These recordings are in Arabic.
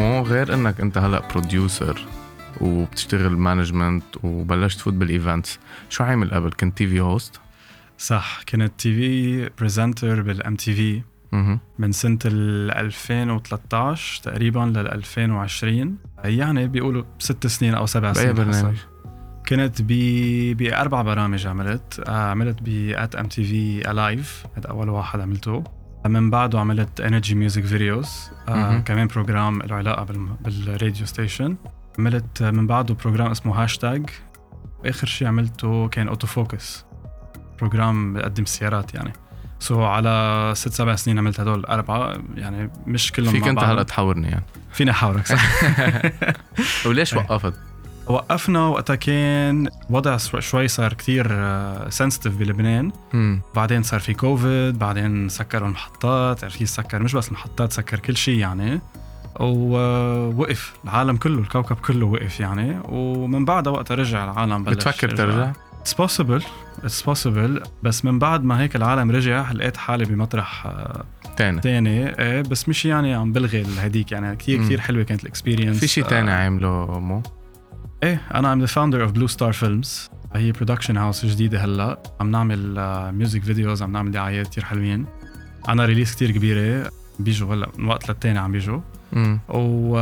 مو غير إنك أنت هلأ producer وبتشتغل management وبلشت تفوت بال events شو عامل قبل؟ كنت TV host صح كنت TV presenter بال MTV من سنة ال 2013 تقريبا لل 2020 يعني بيقولوا ست سنين أو سبع سنين بأي برنامج؟ كنت ب بأربع برامج عملت. عملت بات MTV Alive هذا أول واحد عملته. من بعده عملت NRJ music videos كمان program له علاقة بال radio station. عملت من بعده program اسمه هاشتاج آخر شيء عملته كان Auto Focus program بقدم سيارات يعني. so على ست سبع سنين عملت هدول الاربعه يعني مش كلهم فيك أنت هلا تحاورني يعني. فيني أحاورك صح؟ وليش إيه. وقفت؟ وقفنا وقتها كان وضع شوي صار كثير sensitive بلبنان. مم. بعدين صار في كوفيد بعدين سكروا المحطات. عرفت سكر مش بس المحطات سكر كل شيء يعني. ووقف العالم كله الكوكب كله وقف يعني. ومن بعدها وقتها رجع العالم بلش بتفكر ترجع؟ it's possible it's possible بس من بعد ما هيك العالم رجع لقيت حالي بمطرح آه، تاني. تاني. إيه بس مش يعني عم بلغي هديك. يعني كثير كثير حلوة كانت ال experience في شيء تاني عامله مو؟ إيه أنا I'm the founder of Blue Star Films هي production house جديدة هلأ. عم نعمل music videos عم نعمل دعايات كثير حلوين. عنا release كثير كبيرة. بيجوا هلأ من وقت للتاني عم بيجوا. و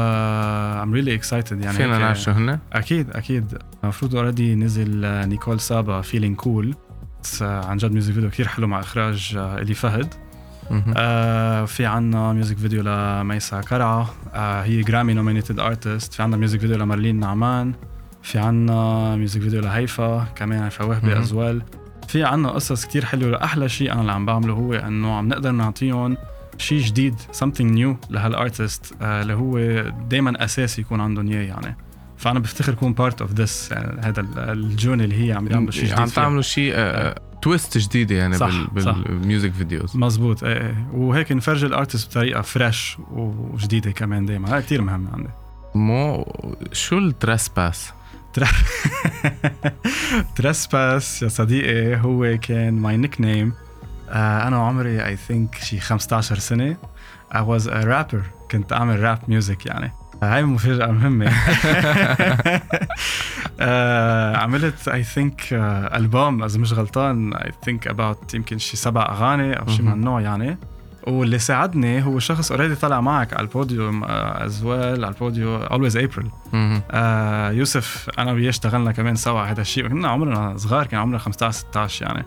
I'm really excited يعني فينا نعرف شو هن؟ أكيد أكيد. المفروض already نزل آه، نيكول سابا Feeling Cool عن جد music video كثير حلو مع إخراج آه، إلي فهد. آه في عنا music video لميسا كرعة. آه هي Grammy nominated artist في عنا music video لمارلين نعمان. في عنا music video لهيفا. كمان هيفا وهبي as well في عنا قصص كتير حلوة. أحلى شيء أنا اللي عم بعمله هو إنه عم نقدر نعطيهم شيء جديد something new لهال artist آه اللي هو دائما أساسي يكون عندهم إياه يعني. فأنا بفتخر أكون part of this هذا الجون اللي هي عم يعملوا شيء جديد عم تعملوا شيء twist جديدة يعني صح بال music videos مزبوط إيه إيه. وهيك نفرجي ال artist بطريقة fresh وجديدة كمان دائما هاي كثير مهم عندي. مو شو ال Trespass؟ Trespass يا صديقي هو كان my nickname أنا وعمري I think شي 15 سنة. I was a rapper كنت أعمل rap music يعني. هاي مفاجأة مهمة. آه عملت I think ألبوم إذا مش غلطان I think about يمكن شي سبع أغاني أو شي من هالنوع يعني. واللي ساعدني هو شخص already طلع معك على ال podium as well على ال podium always ابريل يوسف أنا وياه اشتغلنا كمان سوا هذا الشيء كنا عمرنا صغار كان عمرنا 15 16 يعني.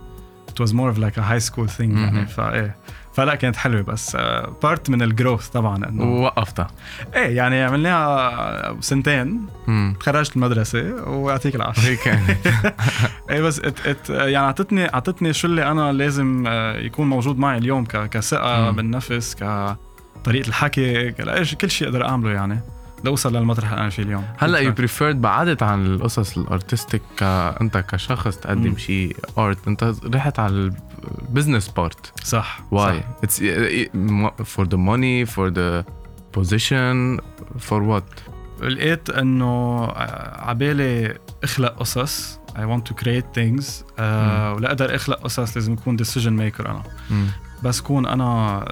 It was more of like a high school thing يعني ف إيه فلا كانت حلوة بس part من ال growth طبعا إنه ووقفتها. إيه يعني عملناها سنتين تخرجت المدرسة ويعطيك العافية. هي كانت إيه بس it it يعني أعطتني أعطتني شو اللي أنا لازم يكون موجود معي اليوم كثقة بالنفس كطريقه الحكي كل شيء أقدر أعمله يعني. لاوصل للمطرح اللي أنا فيه اليوم. هلأ يو بريفيرد بعدت عن القصص ال artistic أنت كشخص تقدم شيء art أنت رحت على ال business part صح why it's for the money for the position for what لقيت إنه عبالي أخلق قصص. I want to create things. uh, ولا أقدر أخلق قصص لازم اكون decision maker أنا. مم. بس كون أنا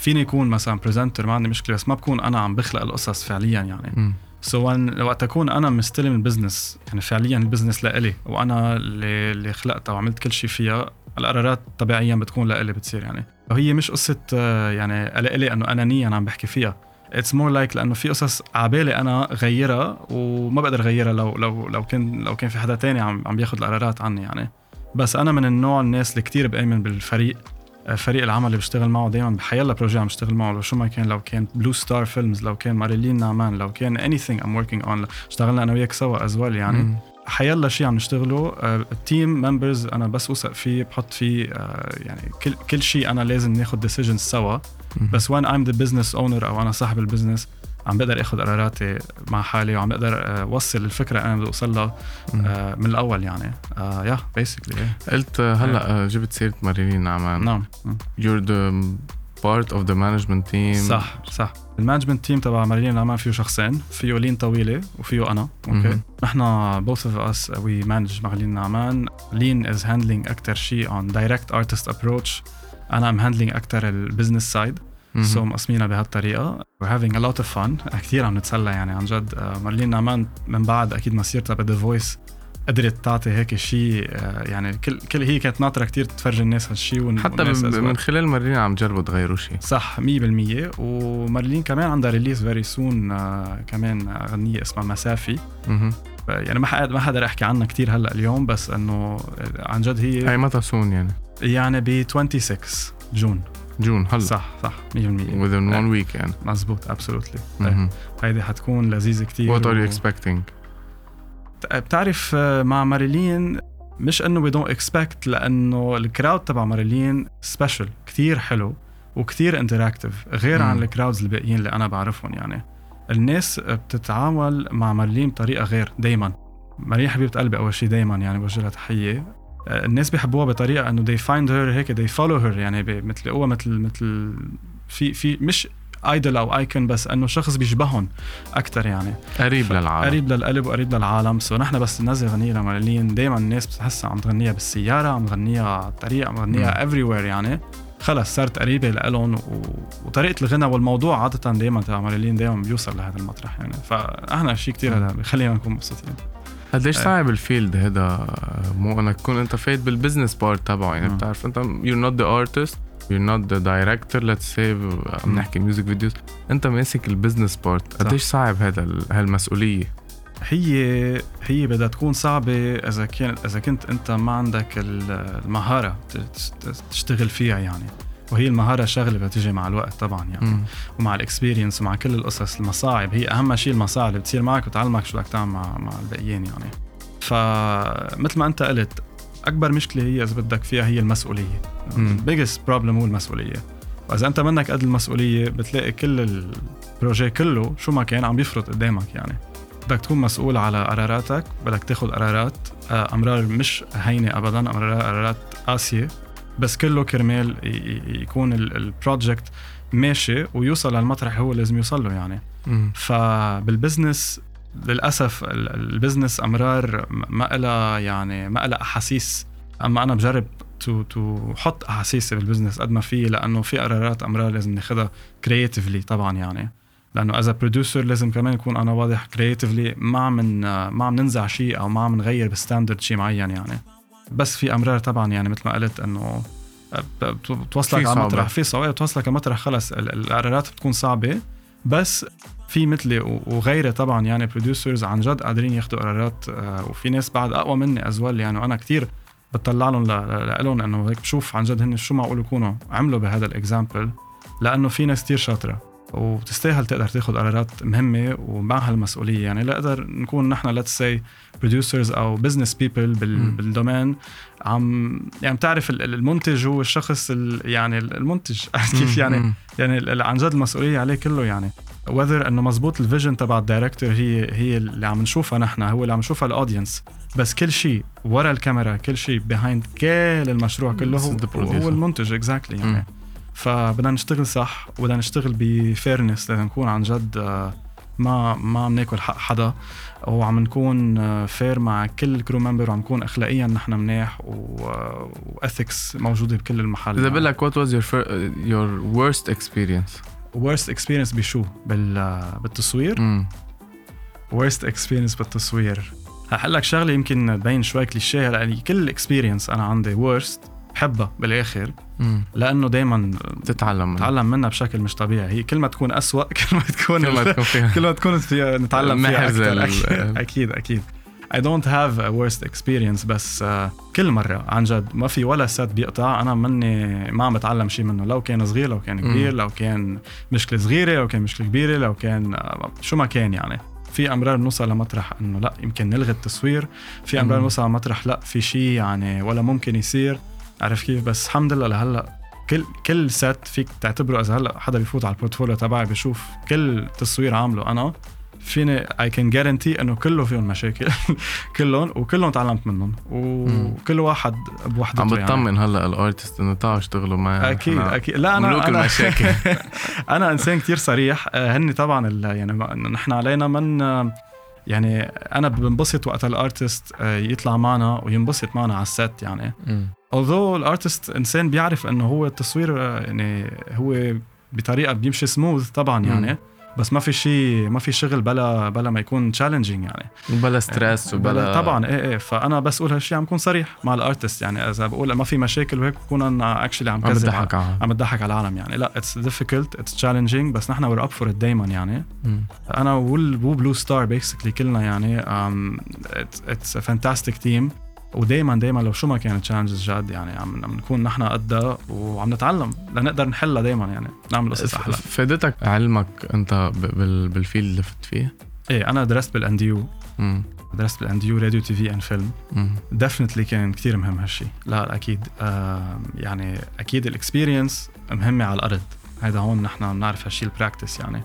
فيني يكون مثلا presenter ما عندي مشكلة بس ما بكون أنا عم بخلق القصص فعليا يعني. so so وقت أكون أنا مستلم ال business يعني فعليا ال business لإلي وأنا اللي اللي خلقتها وعملت كل شيء فيها القرارات طبيعيا بتكون لإلي بتصير يعني. وهي مش قصة آه، يعني لإلي إنه انانيه أنا عم بحكي فيها. it's more like لأنه في قصص عبالي أنا غيرها وما بقدر غيرها لو لو لو كان لو كان في حدا تاني عم عم بياخذ القرارات عني يعني. بس أنا من النوع الناس اللي كتير بآمن بالفريق. فريق العمل اللي بشتغل معه دائما بحيلا projet عم بشتغل معه لو شو ما كان لو كان Blue Star Films لو كان ماريلين نعمان لو كان anything I'm working on اشتغلنا أنا وياك سوا as well يعني. حيلا شيء عم نشتغله ال team uh, members أنا بس أوثق فيه بحط فيه uh, يعني كل كل شيء أنا لازم ناخذ decisions سوا. بس when I'm the business owner أو أنا صاحب ال business عم بقدر آخذ قراراتي مع حالي وعم بقدر اوصل آه، الفكرة أنا بدي أوصل لها آه، من الأول يعني. يا basically قلت هلأ جبت سيرة ماريلين نعمان نعم. You're the part of the management team. صح صح. ال management team تبع ماريلين نعمان فيه شخصين. فيه لين طويلة وفيه أنا. okay. نحن both of us we manage ماريلين نعمان. لين is handling أكثر شيء on direct artist approach. أنا I'm handling أكثر ال business side so مقسمينها بهالطريقة. We're having a lot of fun. كثير عم نتسلى يعني عن جد. آه، مارلين نعمان من بعد أكيد مسيرتها ب The Voice قدرت تعطي هيك شيء آه، يعني كل كل هي كانت ناطرة كثير تفرجي الناس هالشيء حتى. من خلال مارلين عم تجربوا تغيروا شيء صح 100% ومارلين كمان عندها release very soon كمان أغنية اسمها مسافي. مهم. يعني ما حد ما حدا احكي عنها كثير هلأ اليوم بس إنه عن جد هي هي متى soon يعني؟ يعني ب 26 June June هلا. صح صح 100% within one week يعني. مزبوط absolutely مهم. هيدي حتكون لذيذة كتير. What are you expecting? بتعرف آه، مع ماريلين مش إنه we don't expect لأنه ال crowd تبع ماريلين special كتير حلو وكتير interactive غير عن مم. ال crowds الباقيين اللي أنا بعرفهم يعني. الناس بتتعامل مع مارلين بطريقة غير دايما. مارلين حبيبه قلبي أول شيء دايما يعني بوجه لها تحية. الناس بيحبوها بطريقة إنه they find her هيك they follow her يعني بي- بتلاقوها مثل مثل في في مش idol أو icon بس إنه شخص بيشبههم أكثر يعني. قريب ف- للعالم. قريب للقلب وقريب للعالم. so نحن بس ننزل غنية لمارلين دائما الناس بتحسها عم تغنيها بالسيارة عم تغنيها على الطريق عم تغنيها everywhere يعني. خلص صارت قريبة لإلهم و... وطريقة الغنى والموضوع عادة دائما تبع مارلين دائما بيوصل لهذا المطرح يعني. فاحنا شيء كتير هذا بخلينا نكون مبسوطين. قديش إيه. صعب ال field هذا مو إنك تكون أنت فايت بال business part تبعه يعني. بتعرف أنت you're not the artist you're not the director let's say عم. نحكي music videos أنت ماسك ال business part. قديش صعب هذا ال- هالمسؤولية هي هي بدها تكون صعبة إذا كانت إذا كنت أنت ما عندك ال- المهارة تشتغل فيها يعني وهي المهارة شغلة بتيجي مع الوقت طبعا يعني. مم. ومع ال experience ومع كل القصص المصاعب هي أهم شيء المصاعب اللي بتصير معك وتعلمك شو بدك تعمل مع مع الباقيين يعني. فمثل ما أنت قلت أكبر مشكلة هي إذا بدك فيها هي المسؤولية. biggest problem هو المسؤولية. وإذا أنت منك قد المسؤولية بتلاقي كل ال projet كله شو ما كان عم بيفرط قدامك يعني. بدك تكون مسؤول على قراراتك بدك تاخذ قرارات. آه، أمرار مش هينة ابدا أمرار قرارات قاسية. بس كله كرمال يكون ال project ماشي ويوصل للمطرح هو لازم يوصل له يعني. فبال business للأسف ال- ال business أمرار ما لها يعني ما لها أحاسيس. أما أنا بجرب تو تو حط احاسيسي بال business قد ما في لأنه في قرارات أمرار لازم ناخذها creatively طبعا يعني. لأنه as producer لازم كمان يكون أنا واضح creatively ما عم ما عم ننزع شيء أو ما عم نغير ب standard شيء معين يعني. بس في أمرار طبعا يعني مثل ما قلت إنه ب- بتوصلك على. مطرح في صعوبة بتوصلك على مطرح خلص ال- القرارات بتكون صعبة بس في مثلي وغيري طبعا يعني producers عن جد قادرين ياخذوا قرارات آه، وفي ناس بعد أقوى مني as well يعني وأنا كتير بطلع لهم لهم انه هيك بشوف عن جد هن شو معقول يكونوا عملوا بهذا ال example لأنه في ناس كتير شاطرة وبتستاهل تقدر تاخذ قرارات مهمة ومعها المسؤوليه يعني نقدر نكون نحن let's see producers أو business people. بال domain عم يعني بتعرف ال- المنتج هو الشخص ال- يعني المنتج كيف يعني. يعني عن جد المسؤولية عليه كله يعني whether إنه مزبوط ال vision تبع ال director هي هي اللي عم نشوفها نحن هو اللي عم نشوفها ال audience بس كل شيء ورا الكاميرا كل شيء behind كل المشروع كله This هو. هو المنتج exactly exactly يعني. فبدنا نشتغل صح وبدنا نشتغل ب fairness لازم نكون عن جد آه، ما ما عم ناكل حق حدا وعم نكون fair مع كل ال crew member وعم نكون اخلاقيا نحن مناح و ethics موجودة بكل المحل. إذا بقول لك was your fir- your worst experience worst experience بشو؟ بال بالتصوير؟ worst experience بالتصوير. هقول لك شغلة يمكن تبين شوي كليشيه يعني كل اكسبيرينس أنا عندي worst بحبها بالآخر. مم. لأنه دائما تتعلم منه. نتعلم منها بشكل مش طبيعي. هي كل ما تكون أسوأ كل ما تكون كل ما تكون فيها كل ما تكون فيها نتعلم فيها أكثر أكيد أكيد أكيد. I don't have a worst experience بس uh, كل مرة عن جد ما في ولا set بيقطع. أنا مني ما عم بتعلم شيء منه. لو كان صغير لو كان كبير لو كان مشكلة صغيرة لو كان مشكلة كبيرة لو كان uh, شو ما كان يعني. في أمرار بنوصل لمطرح إنه لا يمكن نلغي التصوير. في أمرار. بنوصل لمطرح لا في شيء يعني ولا ممكن يصير. عارف كيف بس الحمد لله لهلأ كل كل set فيك تعتبره إذا هلأ حدا بيفوت على ال portfolio تبعي بيشوف كل تصوير عامله أنا فيني I can guarantee إنه كله فيهم مشاكل كلهم وكلهم تعلمت منهم وكل واحد بوحدته عم يعني. بتطمن هلأ ال artist إنه تعالوا اشتغلوا معي أكيد أكيد لا أنا أنا المشاكل. أنا إنسان كتير صريح آه، هني طبعا يعني نحن علينا من آه، يعني أنا بنبسط وقت ال artist آه، يطلع معنا وينبسط معنا على ال set يعني. Although ال artist انسان بيعرف إنه هو التصوير آه، يعني هو بطريقة بيمشي سموث طبعا يعني بس ما في شيء ما في شغل بلا بلا ما يكون challenging يعني. وبلا stress وبلا طبعا إيه إيه. فأنا بس أقول هالشيء عم كون صريح مع ال artist يعني. إذا بقول ما في مشاكل وهيك بكون أنا actually عم عم كذب بضحك على عم بضحك على العالم يعني. لا it's difficult it's challenging بس نحن we're up for دايما يعني. مم. أنا وو Blue Star basically كلنا يعني it's fantastic team ودائما دائما لو شو ما كانت challenges جد يعني عم عم نكون نحن قدها وعم نتعلم. لنقدر نحلها دائما يعني. نعمل قصص أحلى. فادتك علمك أنت بال field اللي فت فيه؟ إيه أنا درست بال NDU. مم. درست بال NDU radio TV and film. definitely كان كتير مهم هالشيء لا أكيد آه يعني أكيد ال experience مهمة على الأرض. هذا هون نحن بنعرف هالشيء ال practice يعني.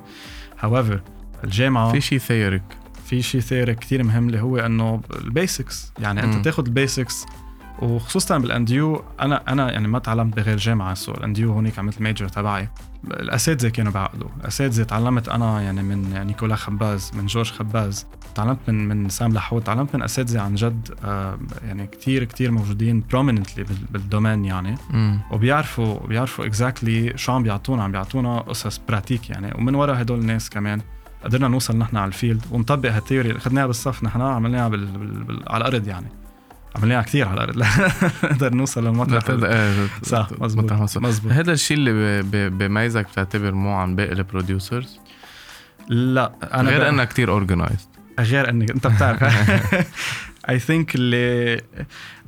however الجامعة في شيء theoric. في شيء theory كتير مهم اللي هو إنه ال basics يعني أنت مم. تاخذ ال basics وخصوصا بال NDU أنا أنا يعني ما تعلمت بغير جامعة so ال NDU هونيك عملت ال major تبعي. الأساتذة كانوا بيعقدوا. الأساتذة تعلمت أنا يعني من نيكولا خباز من جورج خباز. تعلمت من من سام لحود. تعلمت من أساتذة عن جد آه، يعني كتير كتير موجودين prominently بال domain يعني. مم. وبيعرفوا بيعرفوا exactly شو عم بيعطونا. عم بيعطونا قصص pratique يعني. ومن ورا هدول الناس كمان قدرنا نوصل نحن على ال field ونطبق هال theory اللي أخذناها بالصف نحن عملناها بال... بال... بال... على الأرض يعني. عملناها كثير على الأرض. نقدر نوصل للمطرح إيه، صح مزبوط. مزبوط هذا الشيء اللي ب- ب- بيميزك بتعتبر مو عن باقي ال producers؟ لا أنا غير إنك كتير organized غير انك أنت بتعرف. I think اللي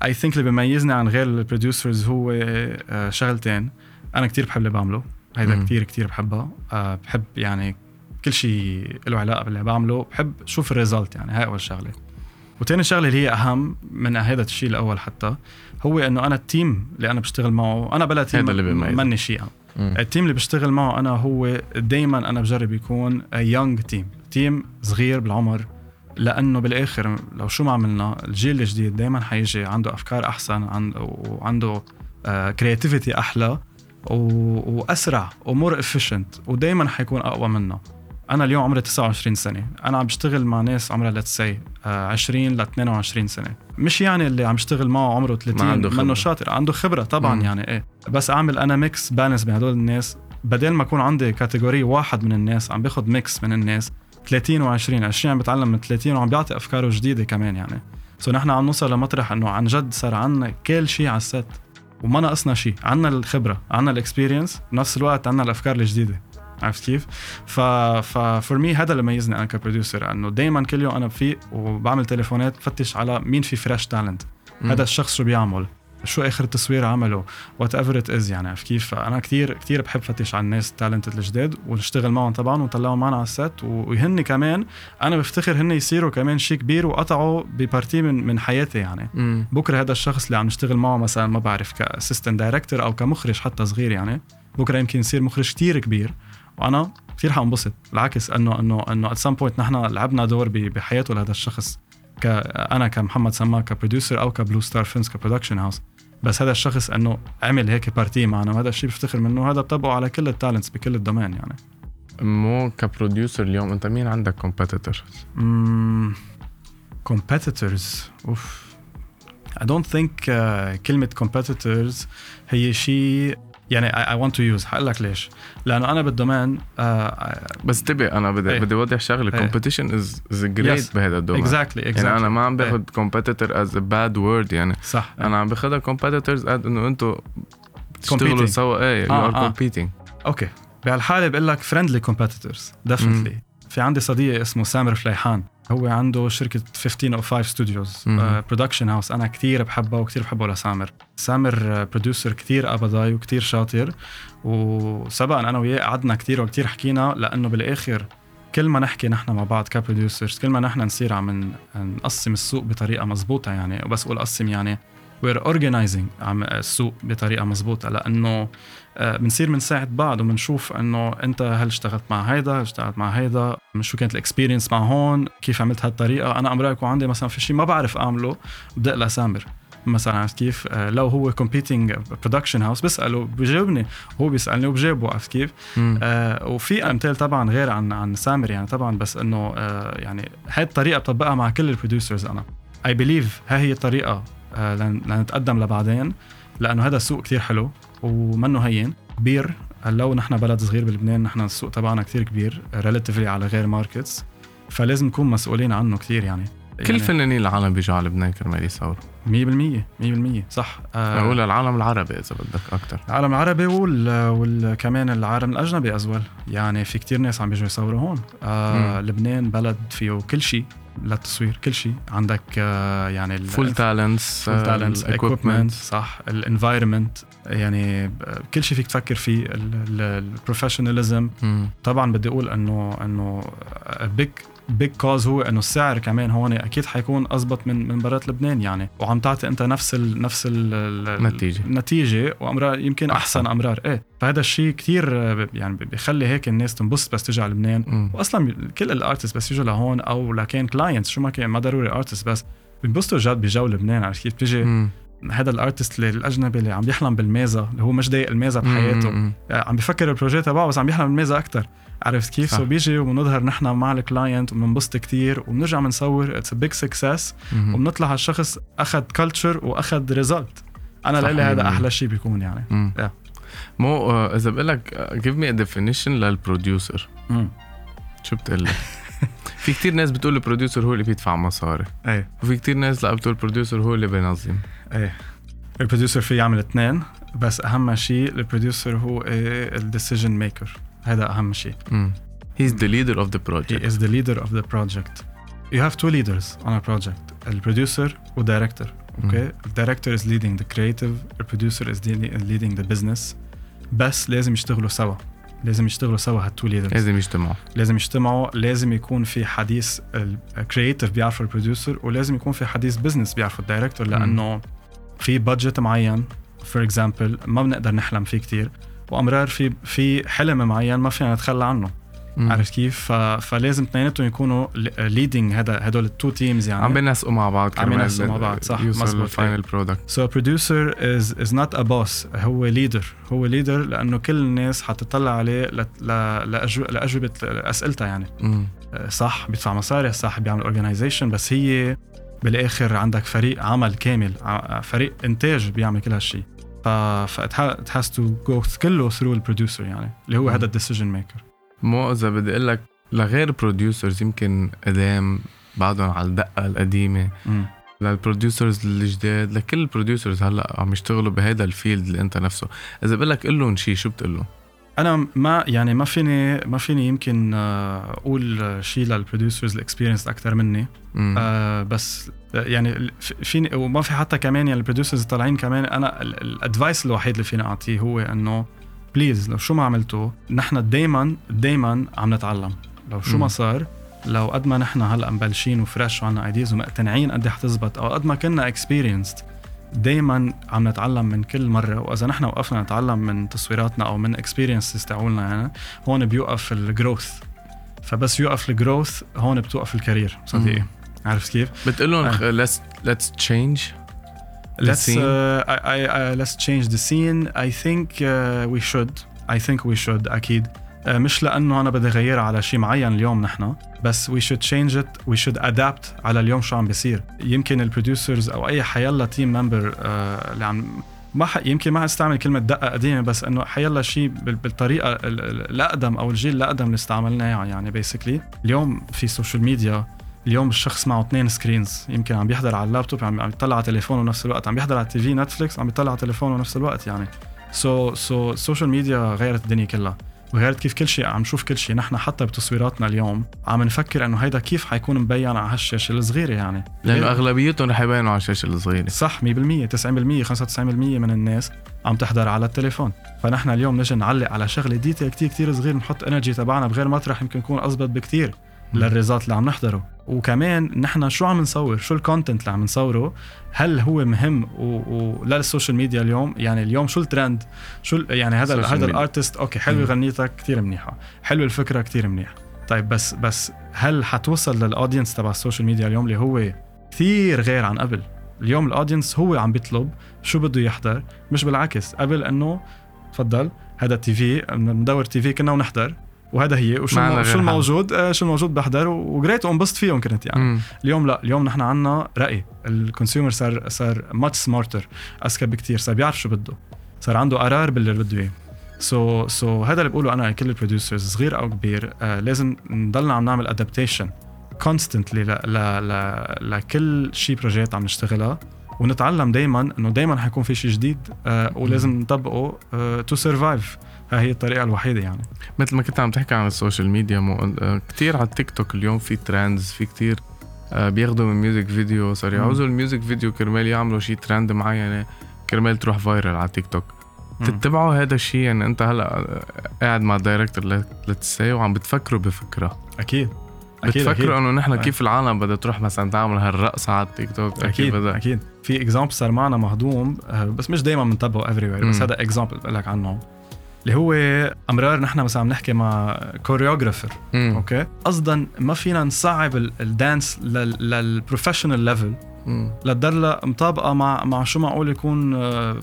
I think اللي بيميزني عن غير ال producers هو آه، شغلتين. أنا كتير بحب اللي بعمله. هيدا مم. كتير كتير بحبها. آه، بحب يعني كل شيء له علاقة باللي بعمله. بحب شوف ال result يعني هاي أول شغلة. وتاني شغلة اللي هي أهم من هذا الشيء الأول حتى هو إنه أنا ال team اللي أنا بشتغل معه أنا بلا team. مني شيء. ال team اللي بشتغل معه أنا هو دايما أنا بجرب يكون young team team صغير بالعمر لأنه بالآخر لو شو ما عملنا الجيل الجديد دايما حيجي عنده أفكار أحسن عن وعنده creativity أحلى و- وأسرع و more efficient ودايما حيكون أقوى منا. أنا اليوم عمري 29 سنة. أنا عم بشتغل مع ناس عمرها let's see 20 ل 22 سنة. مش يعني اللي عم بشتغل معه عمره 30 عنده منه. شاطر عنده خبرة طبعا مم. يعني إيه. بس أعمل أنا mix balance بين هدول الناس. بدل ما يكون عندي category واحد من الناس عم باخذ mix من الناس. 30 و20 20 عم بتعلم من 30 وعم بيعطي أفكاره جديدة كمان يعني. so نحن عم نوصل لمطرح إنه عن جد صار عنا كل شيء على ال set وما ناقصنا شيء عنا الخبرة عنا ال experience بنفس الوقت عنا الأفكار الجديدة. عرفت كيف؟ ف ف for me هذا اللي ميزني أنا ك producer إنه دائما كل يوم أنا بفيق وبعمل تليفونات بفتش على مين في fresh talent. هذا الشخص شو بيعمل؟ شو آخر تصوير عمله؟ whatever it is يعني عرفت كيف؟ فأنا كثير كثير بحب فتش على الناس ال talented الجداد ونشتغل معهم طبعا ونطلعهم معنا على ال set وهن كمان أنا بفتخر هن يصيروا كمان شيء كبير وقطعوا ب part من من حياتي يعني. مم. بكرة هذا الشخص اللي عم نشتغل معه مثلا ما بعرف ك assistant director أو كمخرج حتى صغير يعني بكرة يمكن يصير مخرج كتير كبير. وأنا كثير حانبسط بالعكس انه انه إنه at some point نحن لعبنا دور بحياته لهذا الشخص ك أنا كمحمد سماك ك producer أو ك Blue Star Films ك production house بس هذا الشخص إنه عمل هيك party معنا وهذا الشيء بفتخر منه هذا بطبقه على كل ال talents بكل ال domain يعني. مو كبروديوسر اليوم أنت مين عندك كومبيتيتور كومبيتيتورز أوف. I don't think uh, كلمة competitors هي شيء يعني I, I want to use حقول لك ليش لأنه أنا بال domain uh, بس انتبه أنا بدي إيه. بدي أوضح شغله. competition is is great. بهذا ال domain exactly exactly يعني أنا ما عم. باخذ competitor is bad word يعني صح أنا عم باخذها competitors إنه أنتم بتشتغلوا Competing. سوا إيه يو آه، ار آه. كومبيتنج أوكي بهالحالة بقول لك friendly competitors definitely في عندي صديق اسمه سامر فليحان هو عنده شركة 1505 Studios. production house أنا كتير بحبها وكتير بحبه لسامر. سامر producer كتير أبضاي وكتير شاطر. وسبقا أنا وياه قعدنا كتير وكتير حكينا لأنه بالآخر كل ما نحكي نحن مع بعض ك producers كل ما نحن نصير عم نقسم السوق بطريقة مزبوطة يعني. وبس أقول قسم يعني we're organizing عم السوق بطريقة مزبوطة لأنه آه، بنصير بنساعد بعض وبنشوف إنه أنت هل اشتغلت مع هيدا هل اشتغلت مع هيدا شو كانت ال experience مع هون كيف عملت هالطريقة. أنا أمرار يكون عندي مثلا في شيء ما بعرف أعمله بدق لسامر مثلا عرفت كيف؟ آه، لو هو competing production house بسأله بجاوبني هو بيسألني وبجاوبه عرفت كيف؟ آه وفي أمثال طبعا غير عن عن سامر يعني طبعا بس إنه آه يعني هاي الطريقة بطبقها مع كل ال producers أنا. I believe ها هي الطريقة. لنتقدم لبعدين لأنه هذا السوق كتير حلو ومنه هين. كبير لو نحن بلد صغير بلبنان نحن السوق تبعنا كتير كبير relatively على غير markets فلازم نكون مسؤولين عنه كتير يعني. كل يعني فنانين العالم بيجوا على لبنان كرمال يصوروا. 100% 100% صح. آه، بقول العالم العربي إذا بدك أكثر العالم العربي وال... وكمان العالم الأجنبي as well يعني في كتير ناس عم بيجوا يصوروا هون. آه مم. لبنان بلد فيه كل شيء. للتصوير كل شيء. عندك آه يعني full talents full talents equipment صح. ال environment يعني ب- كل شيء فيك تفكر فيه. ال professionalism طبعا بدي أقول إنه إنه big big cause هو إنه السعر كمان هون أكيد حيكون أزبط من من برات لبنان يعني. وعم تعطي أنت نفس ال نفس ال نتيجة. النتيجه وامرار يمكن أحسن. أحسن, أمرار. إيه. فهذا الشيء كثير يعني بيخلي هيك الناس تنبسط بس تجي على لبنان واصلا كل ال artists بس يجوا لهون أو لكان clients شو ما كان ما ضروري artist بس بينبسطوا جد بجو لبنان. عرفت كيف بتجي هذا ال artist الأجنبي اللي عم بيحلم بالمازة اللي هو مش ضايق المازة بحياته. عم بفكر ال projet تبعه بس عم يحلم بالمازة أكثر عرفت كيف؟ so بيجي وبنظهر نحن مع ال client وبننبسط كتير وبنرجع بنصور it's big success وبنطلع هالشخص أخذ culture وأخذ result أنا لإلي هذا أحلى شيء بيكون يعني. مم. Yeah. مو آه، إذا بقول لك give me definition لل producer شو بتقول لي؟ في كتير ناس بتقول ال producer هو اللي بيدفع مصاري. إيه. وفي كتير ناس لا بتقول ال producer هو اللي بينظم. إيه. ال producer في يعمل اثنين بس أهم شيء ال producer هو ال decision maker هذا أهم شيء. He's the leader of the He project is the leader of the project. You have two leaders on a project. ال producer وال director okay ال director is leading the creative ال producer is leading- leading the business. بس لازم يشتغلوا سوا. لازم يشتغلوا سوا هال two leaders لازم يجتمعوا. لازم يجتمعوا لازم يكون في حديث ال creative بيعرفوا ال producer ولازم يكون في حديث business بيعرفوا ال director لأنه في budget معين. for example ما بنقدر نحلم فيه كتير. وأمرار في في حلم معين ما فينا نتخلى عنه. مم. عرفت كيف؟ ف... فلازم اثنيناتهم يكونوا leading هذا هدول ال two teams يعني. عم بينسقوا مع بعض عم كرمال ينسقوا مع بعض، صح، مزبوط. ال final product So a producer is is not a boss هو leader هو leader لأنه كل الناس حتطلع عليه ل... ل... لأجو... لأجوبة أسئلتها يعني. أه، صح بيدفع مصاري صح بيعمل organization بس هي بالآخر عندك فريق عمل كامل فريق إنتاج بيعمل كل هالشيء ف ف it ha- it has to go كله through ال producer يعني اللي هو. هذا ال decision maker مو إذا بدي أقول لك لغير producers يمكن قدام بعدهم على الدقة القديمة. لل producers الجداد لكل ال producers هلأ عم يشتغلوا بهذا ال field اللي أنت نفسه. إذا بقول لك قول لهم شيء شو بتقول لهم؟ أنا ما يعني ما فيني ما فيني يمكن آه، أقول شيء لل producers ال experienced أكثر مني. آه بس آه، يعني فيني وما في حتى كمان يعني ال producers طالعين كمان أنا ال advice الوحيد اللي فيني أعطيه هو إنه please لو شو ما عملتوا نحن دائما دائما عم نتعلم لو شو. ما صار لو قد ما نحن هلأ مبلشين و fresh وعنا ideas ومقتنعين قد إيه حتزبط أو قد ما كنا experienced دائما عم نتعلم من كل مرة وإذا نحن وقفنا نتعلم من تصويراتنا أو من experiences تاعولنا يعني هون بيوقف ال growth فبس يوقف ال growth هون بتوقف ال career صديقي. عرفت كيف؟ بتقول لهم let's let's change let's uh, I, I, uh, let's change the scene. I think uh, we should. I think we should أكيد. مش لأنه أنا بدي أغيرها على شيء معين اليوم نحن بس we should change it we should adapt على اليوم شو عم بيصير. يمكن ال producers أو أي حيلا team member uh, اللي عم ما ح... يمكن ما استعمل كلمة دقة قديمة بس إنه حيلا شيء بال... بالطريقة ال- ال- الأقدم أو الجيل الأقدم اللي استعملناه يعني basically اليوم في social media اليوم الشخص معه اثنين screens يمكن عم بيحضر على اللابتوب عم عم يطلع على تليفونه نفس الوقت. عم بيحضر على ال TV نتفليكس عم يطلع على تليفونه نفس الوقت يعني. so so ال social media غيرت الدنيا كلها. وغيرت كيف كل شيء عم نشوف كل شيء. نحن حتى بتصويراتنا اليوم عم نفكر إنه هيدا كيف حيكون مبين على هالشاشه الصغيرة يعني. لأنه أغلبيتهم رح يبينوا على الشاشه الصغيرة. صح 100% 90% 95% من الناس عم تحضر على التليفون. فنحن اليوم نجي نعلق على شغلة detail كتير كتير صغير نحط energy تبعنا بغير مطرح يمكن يكون اضبط بكتير. مم. لل result اللي عم نحضره. وكمان نحن شو عم نصور؟ شو ال content اللي عم نصوره؟ هل هو مهم؟ و... و... لل social media اليوم يعني اليوم شو الترند شو ال... يعني هذا هذا. ال artist okay حلو مم. غنيتك كتير منيحة. حلو الفكرة كتير منيح طيب بس بس هل حتوصل لل audience تبع ال social media اليوم اللي هو كثير غير عن قبل؟ اليوم ال audience هو عم بيطلب شو بده يحضر مش بالعكس. قبل إنه تفضل هذا TV ندور TV كنا ونحضر. وهذا هي. وشو شو. الموجود؟ آه شو الموجود بحضر وجريت وانبسط فيهم كنت يعني. مم. اليوم لا اليوم نحن عنا رأي. ال consumer صار صار much smarter أذكى بكتير. صار بيعرف شو بده. صار عنده قرار باللي بده إياه. so so, so هذا اللي بقوله أنا لكل ال producers صغير أو كبير آه لازم نضلنا عم نعمل adaptation constantly لكل شيء projet عم نشتغلها ونتعلم دائما إنه دائما حيكون في شيء جديد آه ولازم نطبقه تو آه سرفايف هاي هي الطريقة الوحيدة يعني. مثل ما كنت عم تحكي عن ال social media مو... آه، كثير على التيك توك اليوم في trends في كثير آه، بياخذوا من music video صار يعوزوا ال music video كرمال يعملوا شيء ترند معينة كرمال تروح viral على تيك توك تتبعوا هذا الشيء؟ يعني أنت هلأ قاعد مع director let's say وعم بتفكروا بفكرة. أكيد. بتفكروا إنه نحن كيف العالم بدها تروح مثلا تعمل هالرقصة على التيك توك أكيد. أكيد. في example صار معنا مهضوم آه، بس مش دائما بنتبعه everywhere بس هذا example بقول لك عنه. اللي هو أمرار نحن مثلا عم نحكي مع choreographer okay؟ قصدا ما فينا نصعب ال dance لل professional level لتضلها مطابقة مع مع شو معقول يكون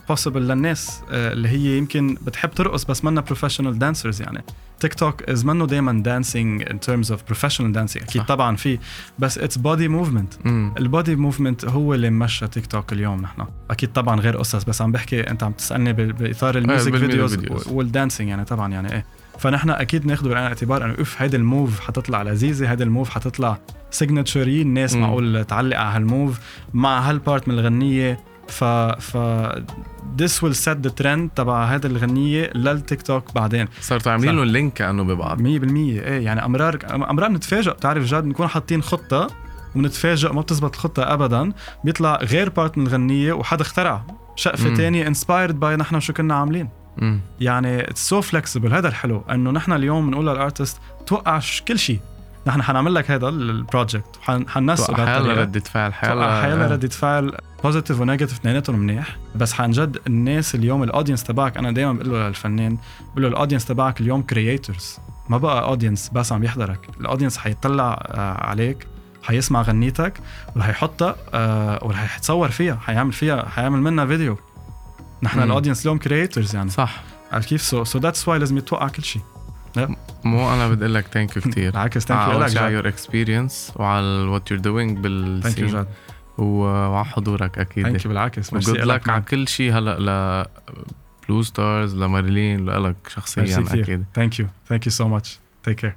possible آه، للناس آه، اللي هي يمكن بتحب ترقص بس منا professional dancers يعني. تيك توك is منه دائما dancing in terms of professional dancing أكيد. طبعا في بس it's body movement ال body movement هو اللي مشى تيك توك اليوم نحن. أكيد طبعا غير قصص بس عم بحكي أنت عم تسألني بإطار ال music videos وال dancing يعني طبعا يعني إيه. فنحن أكيد ناخذ بعين الاعتبار إنه if هيدي ال move حتطلع لذيذة هيدي ال move حتطلع signature الناس معقول تعلق على هال move مع هال part من الغنية. ف ف this will set the trend تبع هذه الغنية للتيك توك بعدين. صاروا عاملين لهم link كانه ببعض. 100% إيه يعني امرار أمرار نتفاجئ بتعرف جد نكون حاطين خطة ونتفاجئ ما بتزبط الخطة ابدا. بيطلع غير part من الغنية وحدا اخترع شقفة ثانية inspired by نحن شو كنا عاملين. مم. يعني it's so flexible هذا الحلو إنه نحن اليوم بنقول لل artist توقع كل شيء. نحن حنعمل لك هذا ال project حننسق حيلا ردة فعل حيلا. حيلا ردة فعل positive و negative اثنيناتهم منيح. بس عن جد الناس اليوم ال audience تبعك أنا دائما بقول له للفنان بقول له ال audience تبعك اليوم creators ما بقى audience بس عم يحضرك. ال audience حيطلع آه، عليك حيسمع غنيتك ورح يحطها آه، ورح يتصور فيها. حيعمل فيها حيعمل منها فيديو نحن ال audience اليوم creators يعني. صح. عرفت كيف؟ so so that's why لازم يتوقع كل شيء. مو أنا بدي أقول لك thank you كثير بالعكس thank you لك على your experience وعلى what you're doing بال scene وعلى حضورك أكيد. thank you بالعكس ميرسي لك على كل شيء هلأ ل بلو ستارز لماريلين لك شخصيا أكيد. thank you thank you so much take care